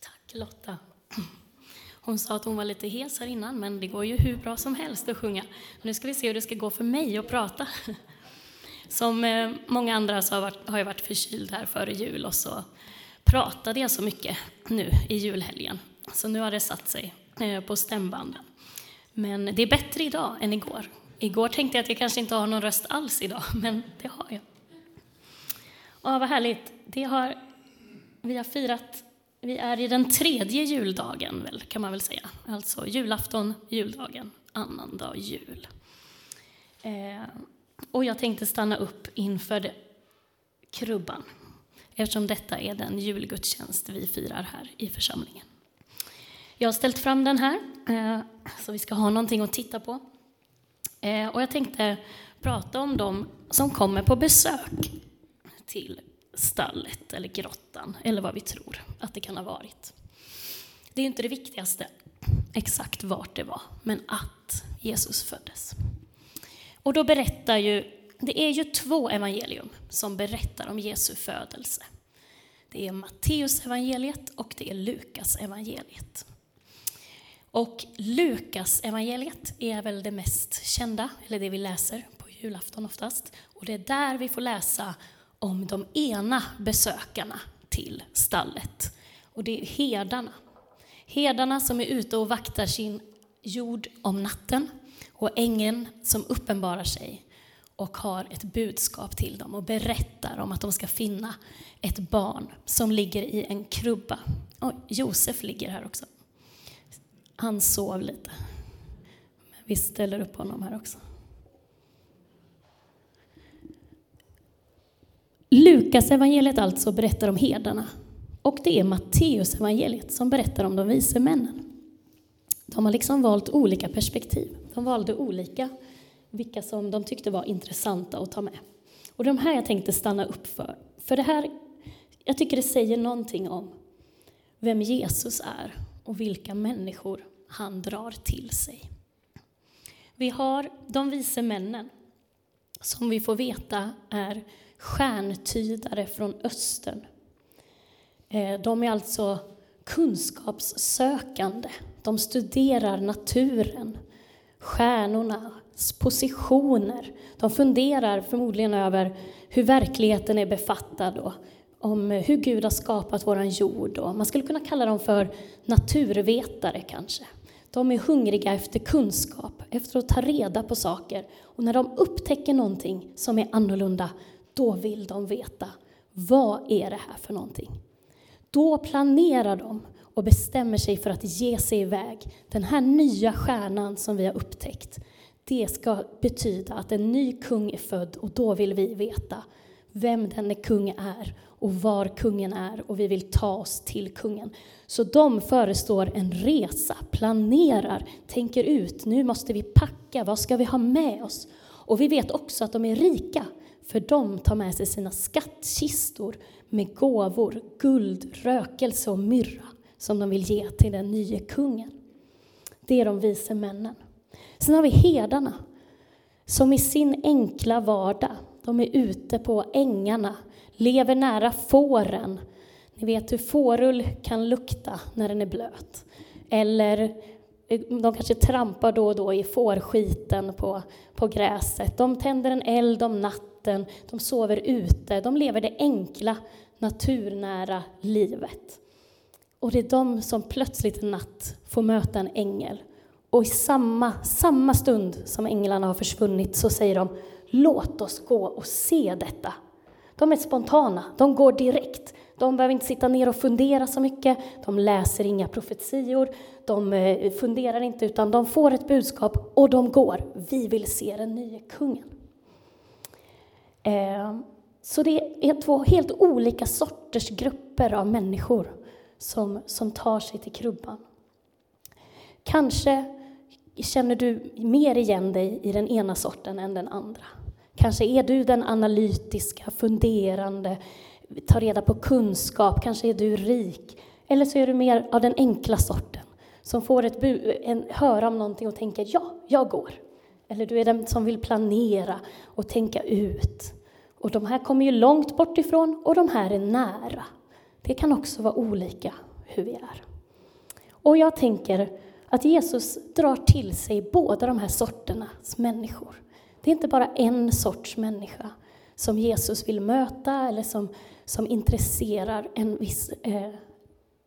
Tack Lotta. Hon sa att hon var lite hes här innan, men det går ju hur bra som helst att sjunga. Nu ska vi se hur det ska gå för mig att prata. Som eh, många andra så har jag varit förkyld här före jul och så pratade jag så mycket nu i julhelgen. Så nu har det satt sig eh, på stämbanden. Men det är bättre idag än igår. Igår tänkte jag att jag kanske inte har någon röst alls idag, men det har jag. Och vad härligt. Det har, vi har firat, vi är i den tredje juldagen väl, kan man väl säga. Alltså julafton, juldagen, annandag jul. Eh, och jag tänkte stanna upp inför krubban eftersom detta är den julgudstjänst vi firar här i församlingen. Jag har ställt fram den här, eh, så vi ska ha någonting att titta på. Eh, och jag tänkte prata om dem som kommer på besök till stallet eller grottan, eller vad vi tror att det kan ha varit. Det är inte det viktigaste, exakt vart det var, men att Jesus föddes. Och då berättar ju, det är ju två evangelium som berättar om Jesu födelse. Det är Matteus evangeliet och det är Lukas evangeliet. Och Lukas evangeliet är väl det mest kända, eller det vi läser på julafton oftast. Och det är där vi får läsa om de ena besökarna till stallet. Och det är herdarna. Herdarna som är ute och vaktar sin jord om natten och ängeln som uppenbarar sig och har ett budskap till dem och berättar om att de ska finna ett barn som ligger i en krubba. Oj, Josef ligger här också. Han sov lite. Vi ställer upp honom här också. Lukas evangeliet alltså berättar om herdarna och det är Matteus evangeliet som berättar om de vise männen. De har liksom valt olika perspektiv. De valde olika, vilka som de tyckte var intressanta att ta med. Och de här jag tänkte stanna upp för. För det här, jag tycker det säger någonting om vem Jesus är och vilka människor han drar till sig. Vi har de vise männen, som vi får veta är stjärntydare från östern. Eh, de är alltså kunskapssökande. De studerar naturen, stjärnornas positioner. De funderar förmodligen över hur verkligheten är befattad och om hur Gud har skapat vår jord. Man skulle kunna kalla dem för naturvetare kanske. De är hungriga efter kunskap, efter att ta reda på saker. Och när de upptäcker någonting som är annorlunda, då vill de veta vad är det här för någonting. Då planerar de och bestämmer sig för att ge sig iväg. Den här nya stjärnan som vi har upptäckt, det ska betyda att en ny kung är född och då vill vi veta vem denne kung är och var kungen är och vi vill ta oss till kungen. Så de förestår en resa, planerar, tänker ut, nu måste vi packa, vad ska vi ha med oss? Och vi vet också att de är rika, för de tar med sig sina skattkistor med gåvor, guld, rökelse och myrra som de vill ge till den nye kungen. Det är de vise männen. Sen har vi herdarna som i sin enkla vardag, de är ute på ängarna, lever nära fåren. Ni vet hur fårull kan lukta när den är blöt. Eller de kanske trampar då och då i fårskiten på, på gräset. De tänder en eld om natten, de sover ute, de lever det enkla, naturnära livet. Och det är de som plötsligt en natt får möta en ängel. Och i samma, samma stund som änglarna har försvunnit så säger de Låt oss gå och se detta. De är spontana, de går direkt. De behöver inte sitta ner och fundera så mycket, de läser inga profetior, de eh, funderar inte, utan de får ett budskap och de går. Vi vill se den nya kungen. Eh, så det är två helt olika sorters grupper av människor som, som tar sig till krubban. Kanske känner du mer igen dig i den ena sorten än den andra. Kanske är du den analytiska, funderande, tar reda på kunskap, kanske är du rik. Eller så är du mer av den enkla sorten, som får ett en, höra om någonting och tänker ja, jag går. Eller du är den som vill planera och tänka ut. Och de här kommer ju långt bort ifrån och de här är nära. det kan också vara olika hur vi är. Och jag tänker att Jesus drar till sig båda de här sorternas människor. Det är inte bara en sorts människa som Jesus vill möta eller som, som intresserar en viss... Eh,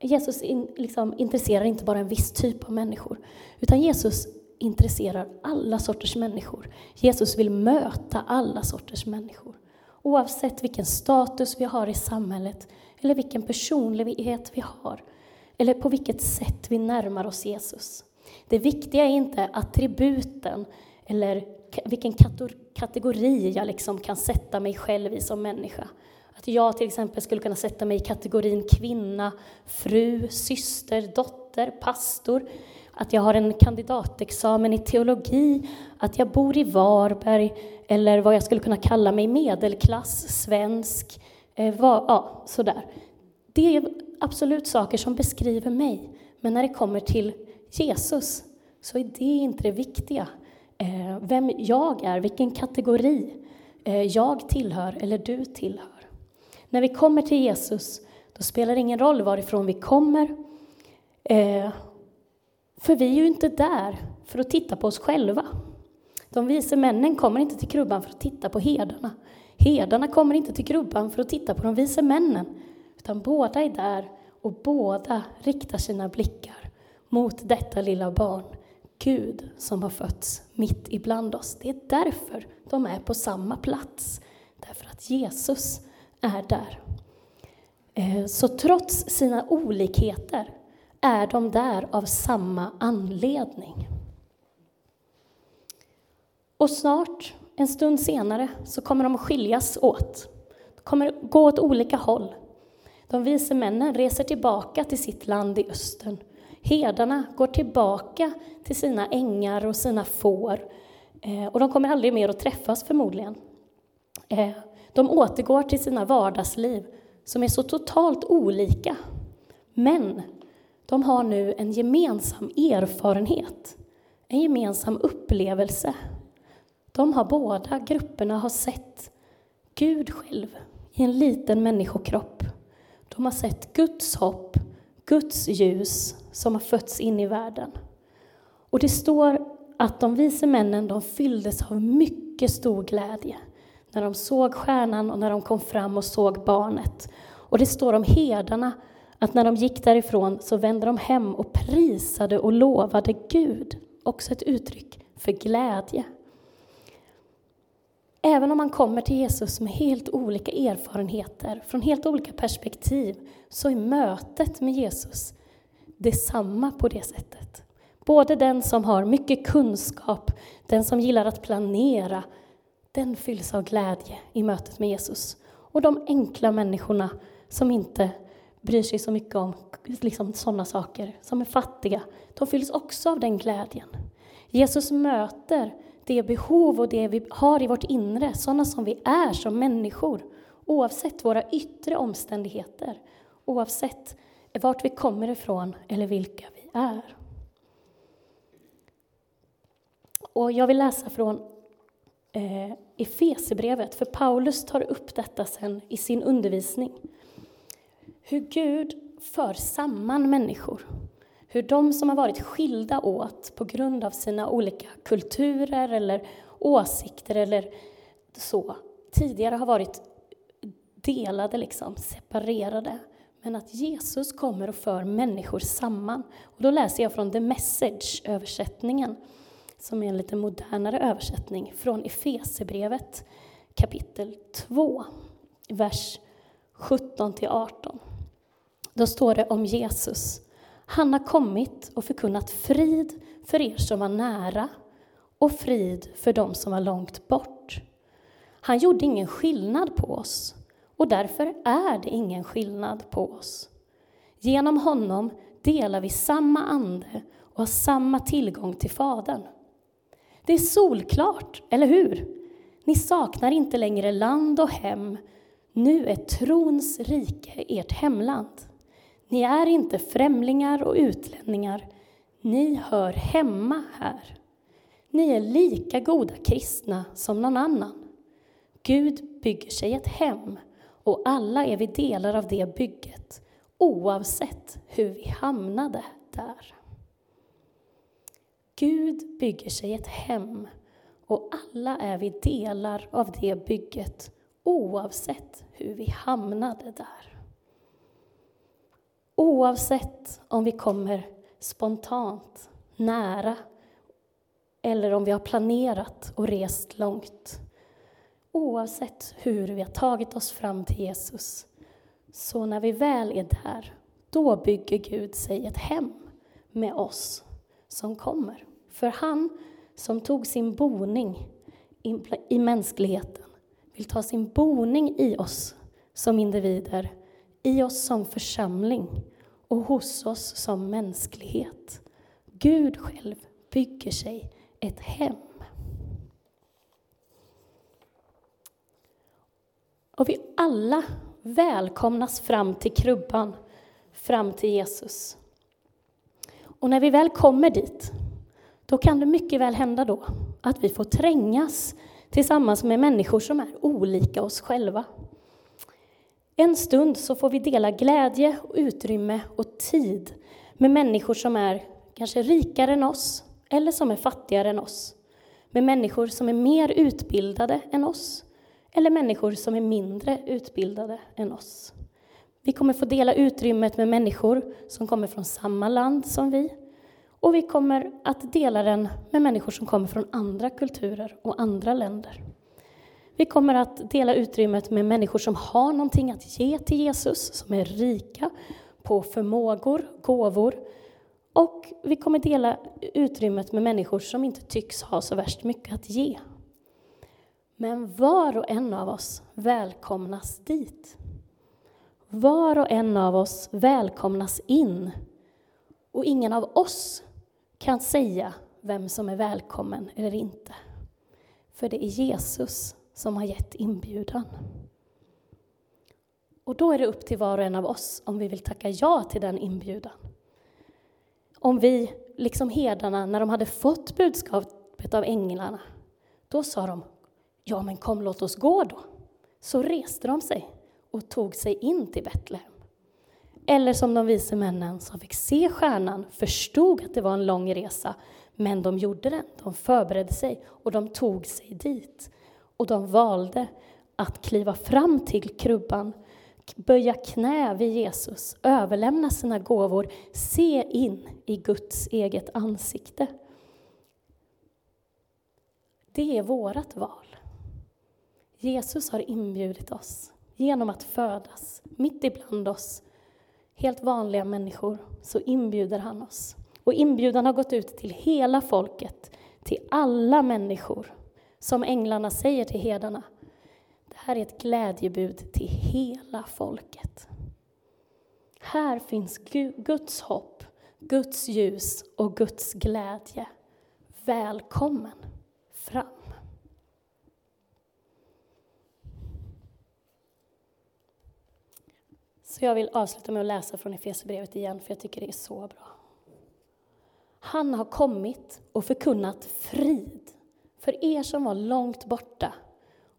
Jesus in, liksom, intresserar inte bara en viss typ av människor, utan Jesus intresserar alla sorters människor. Jesus vill möta alla sorters människor. Oavsett vilken status vi har i samhället eller vilken personlighet vi har eller på vilket sätt vi närmar oss Jesus. Det viktiga är inte attributen eller vilken kategori jag liksom kan sätta mig själv i som människa. Att jag till exempel skulle kunna sätta mig i kategorin kvinna, fru, syster, dotter, pastor. Att jag har en kandidatexamen i teologi, att jag bor i Varberg eller vad jag skulle kunna kalla mig, medelklass, svensk, eh, va, ja, sådär. Det är absolut saker som beskriver mig, men när det kommer till Jesus så är det inte det viktiga. Eh, vem jag är, vilken kategori eh, jag tillhör eller du tillhör. När vi kommer till Jesus, då spelar det ingen roll varifrån vi kommer. Eh, för vi är ju inte där för att titta på oss själva. De vise männen kommer inte till krubban för att titta på herdarna. Herdarna kommer inte till krubban för att titta på de vise männen, utan båda är där och båda riktar sina blickar mot detta lilla barn, Gud som har fötts mitt ibland oss. Det är därför de är på samma plats, därför att Jesus är där. Eh, så trots sina olikheter är de där av samma anledning. Och snart, en stund senare, så kommer de att skiljas åt. De kommer gå åt olika håll. De vise männen reser tillbaka till sitt land i östern. Herdarna går tillbaka till sina ängar och sina får. Eh, och de kommer aldrig mer att träffas förmodligen. Eh, de återgår till sina vardagsliv som är så totalt olika. Men de har nu en gemensam erfarenhet, en gemensam upplevelse. De har båda grupperna har sett Gud själv i en liten människokropp. De har sett Guds hopp, Guds ljus som har fötts in i världen. Och det står att de vise männen de fylldes av mycket stor glädje när de såg stjärnan och när de kom fram och såg barnet. Och det står om herdarna att när de gick därifrån så vände de hem och prisade och lovade Gud. Också ett uttryck för glädje. Även om man kommer till Jesus med helt olika erfarenheter, från helt olika perspektiv, så är mötet med Jesus detsamma på det sättet. Både den som har mycket kunskap, den som gillar att planera, den fylls av glädje i mötet med Jesus. Och de enkla människorna som inte bryr sig så mycket om liksom, sådana saker, som är fattiga, de fylls också av den glädjen. Jesus möter det behov och det vi har i vårt inre, sådana som vi är som människor, oavsett våra yttre omständigheter, oavsett vart vi kommer ifrån eller vilka vi är. Och jag vill läsa från eh, Efesebrevet, för Paulus tar upp detta sen i sin undervisning. Hur Gud för samman människor. Hur de som har varit skilda åt på grund av sina olika kulturer eller åsikter eller så, tidigare har varit delade, liksom, separerade. Men att Jesus kommer och för människor samman. Och då läser jag från The Message-översättningen som är en lite modernare översättning från Efesebrevet kapitel 2, vers 17 18. Då står det om Jesus. Han har kommit och förkunnat frid för er som var nära och frid för dem som var långt bort. Han gjorde ingen skillnad på oss och därför är det ingen skillnad på oss. Genom honom delar vi samma ande och har samma tillgång till Fadern. Det är solklart, eller hur? Ni saknar inte längre land och hem. Nu är trons rike ert hemland. Ni är inte främlingar och utlänningar. Ni hör hemma här. Ni är lika goda kristna som någon annan. Gud bygger sig ett hem och alla är vi delar av det bygget, oavsett hur vi hamnade där. Gud bygger sig ett hem och alla är vi delar av det bygget, oavsett hur vi hamnade där. Oavsett om vi kommer spontant, nära eller om vi har planerat och rest långt. Oavsett hur vi har tagit oss fram till Jesus, så när vi väl är där, då bygger Gud sig ett hem med oss som kommer. För han som tog sin boning i mänskligheten vill ta sin boning i oss som individer, i oss som församling och hos oss som mänsklighet. Gud själv bygger sig ett hem. Och vi alla välkomnas fram till krubban, fram till Jesus. Och när vi väl kommer dit, då kan det mycket väl hända då att vi får trängas tillsammans med människor som är olika oss själva. En stund så får vi dela glädje, utrymme och tid med människor som är kanske rikare än oss eller som är fattigare än oss. Med människor som är mer utbildade än oss eller människor som är mindre utbildade än oss. Vi kommer få dela utrymmet med människor som kommer från samma land som vi och vi kommer att dela den med människor som kommer från andra kulturer och andra länder. Vi kommer att dela utrymmet med människor som har någonting att ge till Jesus, som är rika på förmågor, gåvor. Och vi kommer dela utrymmet med människor som inte tycks ha så värst mycket att ge. Men var och en av oss välkomnas dit. Var och en av oss välkomnas in. Och ingen av oss kan säga vem som är välkommen eller inte. För det är Jesus som har gett inbjudan. Och då är det upp till var och en av oss om vi vill tacka ja till den inbjudan. Om vi, liksom herdarna, när de hade fått budskapet av änglarna, då sa de Ja, men kom, låt oss gå då. Så reste de sig och tog sig in till Betlehem. Eller som de vise männen som fick se stjärnan förstod att det var en lång resa, men de gjorde den. De förberedde sig och de tog sig dit. Och de valde att kliva fram till krubban, böja knä vid Jesus, överlämna sina gåvor, se in i Guds eget ansikte. Det är vårt val. Jesus har inbjudit oss genom att födas mitt ibland oss, helt vanliga människor, så inbjuder han oss. Och inbjudan har gått ut till hela folket, till alla människor. Som änglarna säger till herdarna. Det här är ett glädjebud till hela folket. Här finns Guds hopp, Guds ljus och Guds glädje. Välkommen fram. Så jag vill avsluta med att läsa från Efesierbrevet igen, för jag tycker det är så bra. Han har kommit och förkunnat frid för er som var långt borta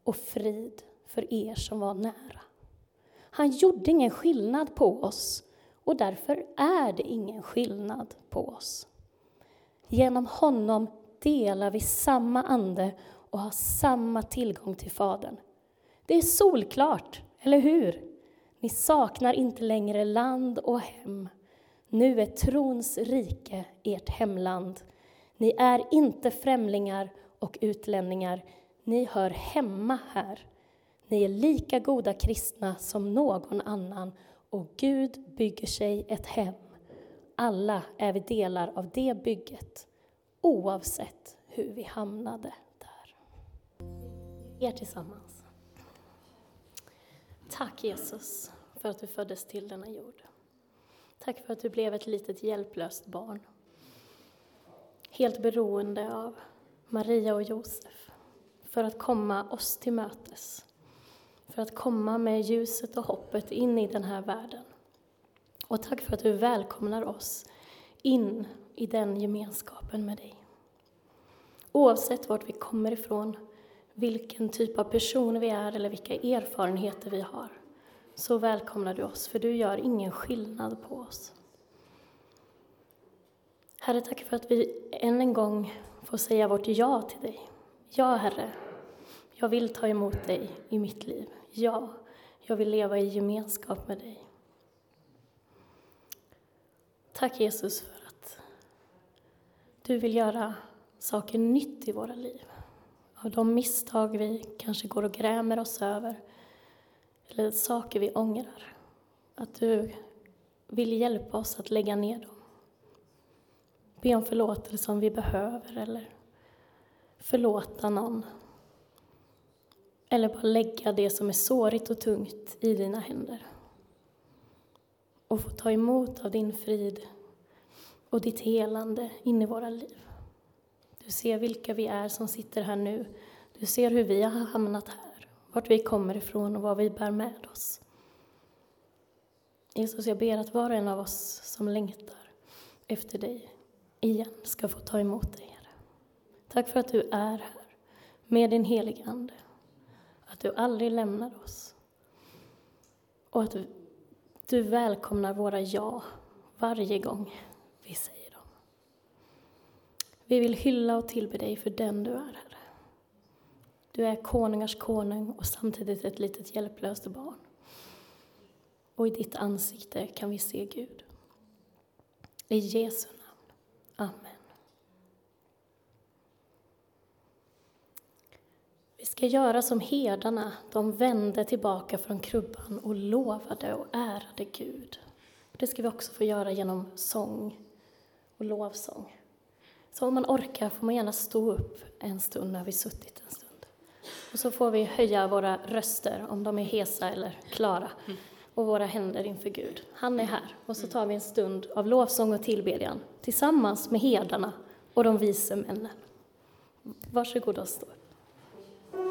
och frid för er som var nära. Han gjorde ingen skillnad på oss och därför är det ingen skillnad på oss. Genom honom delar vi samma ande och har samma tillgång till Fadern. Det är solklart, eller hur? Ni saknar inte längre land och hem. Nu är trons rike ert hemland. Ni är inte främlingar och utlänningar. Ni hör hemma här. Ni är lika goda kristna som någon annan och Gud bygger sig ett hem. Alla är vi delar av det bygget, oavsett hur vi hamnade där. Er tillsammans. Tack Jesus för att du föddes till denna jord. Tack för att du blev ett litet hjälplöst barn. Helt beroende av Maria och Josef för att komma oss till mötes. För att komma med ljuset och hoppet in i den här världen. Och tack för att du välkomnar oss in i den gemenskapen med dig. Oavsett vart vi kommer ifrån, vilken typ av person vi är eller vilka erfarenheter vi har, så välkomnar du oss, för du gör ingen skillnad på oss. Herre, tack för att vi än en gång får säga vårt ja till dig. Ja, Herre, jag vill ta emot dig i mitt liv. Ja, jag vill leva i gemenskap med dig. Tack Jesus för att du vill göra saker nytt i våra liv. Av de misstag vi kanske går och grämer oss över, eller saker vi ångrar. Att du vill hjälpa oss att lägga ner dem. Be om förlåtelse om vi behöver, eller förlåta någon. Eller bara lägga det som är sårigt och tungt i dina händer. Och få ta emot av din frid och ditt helande in i våra liv. Du ser vilka vi är som sitter här nu. Du ser hur vi har hamnat här, vart vi kommer ifrån och vad vi bär med oss. Jesus, jag ber att var och en av oss som längtar efter dig igen ska få ta emot dig, Herre. Tack för att du är här med din helige Ande. Att du aldrig lämnar oss. Och att du välkomnar våra ja varje gång vi säger dem. Vi vill hylla och tillbe dig för den du är, Herre. Du är konungars konung och samtidigt ett litet hjälplöst barn. Och i ditt ansikte kan vi se Gud. I Jesu. Amen. Vi ska göra som herdarna, de vände tillbaka från krubban och lovade och ärade Gud. Det ska vi också få göra genom sång och lovsång. Så om man orkar får man gärna stå upp en stund när vi suttit en stund. Och så får vi höja våra röster, om de är hesa eller klara, mm och våra händer inför Gud. Han är här. Och så tar vi en stund av lovsång och tillbedjan tillsammans med herdarna och de vise männen. Varsågod och stå upp.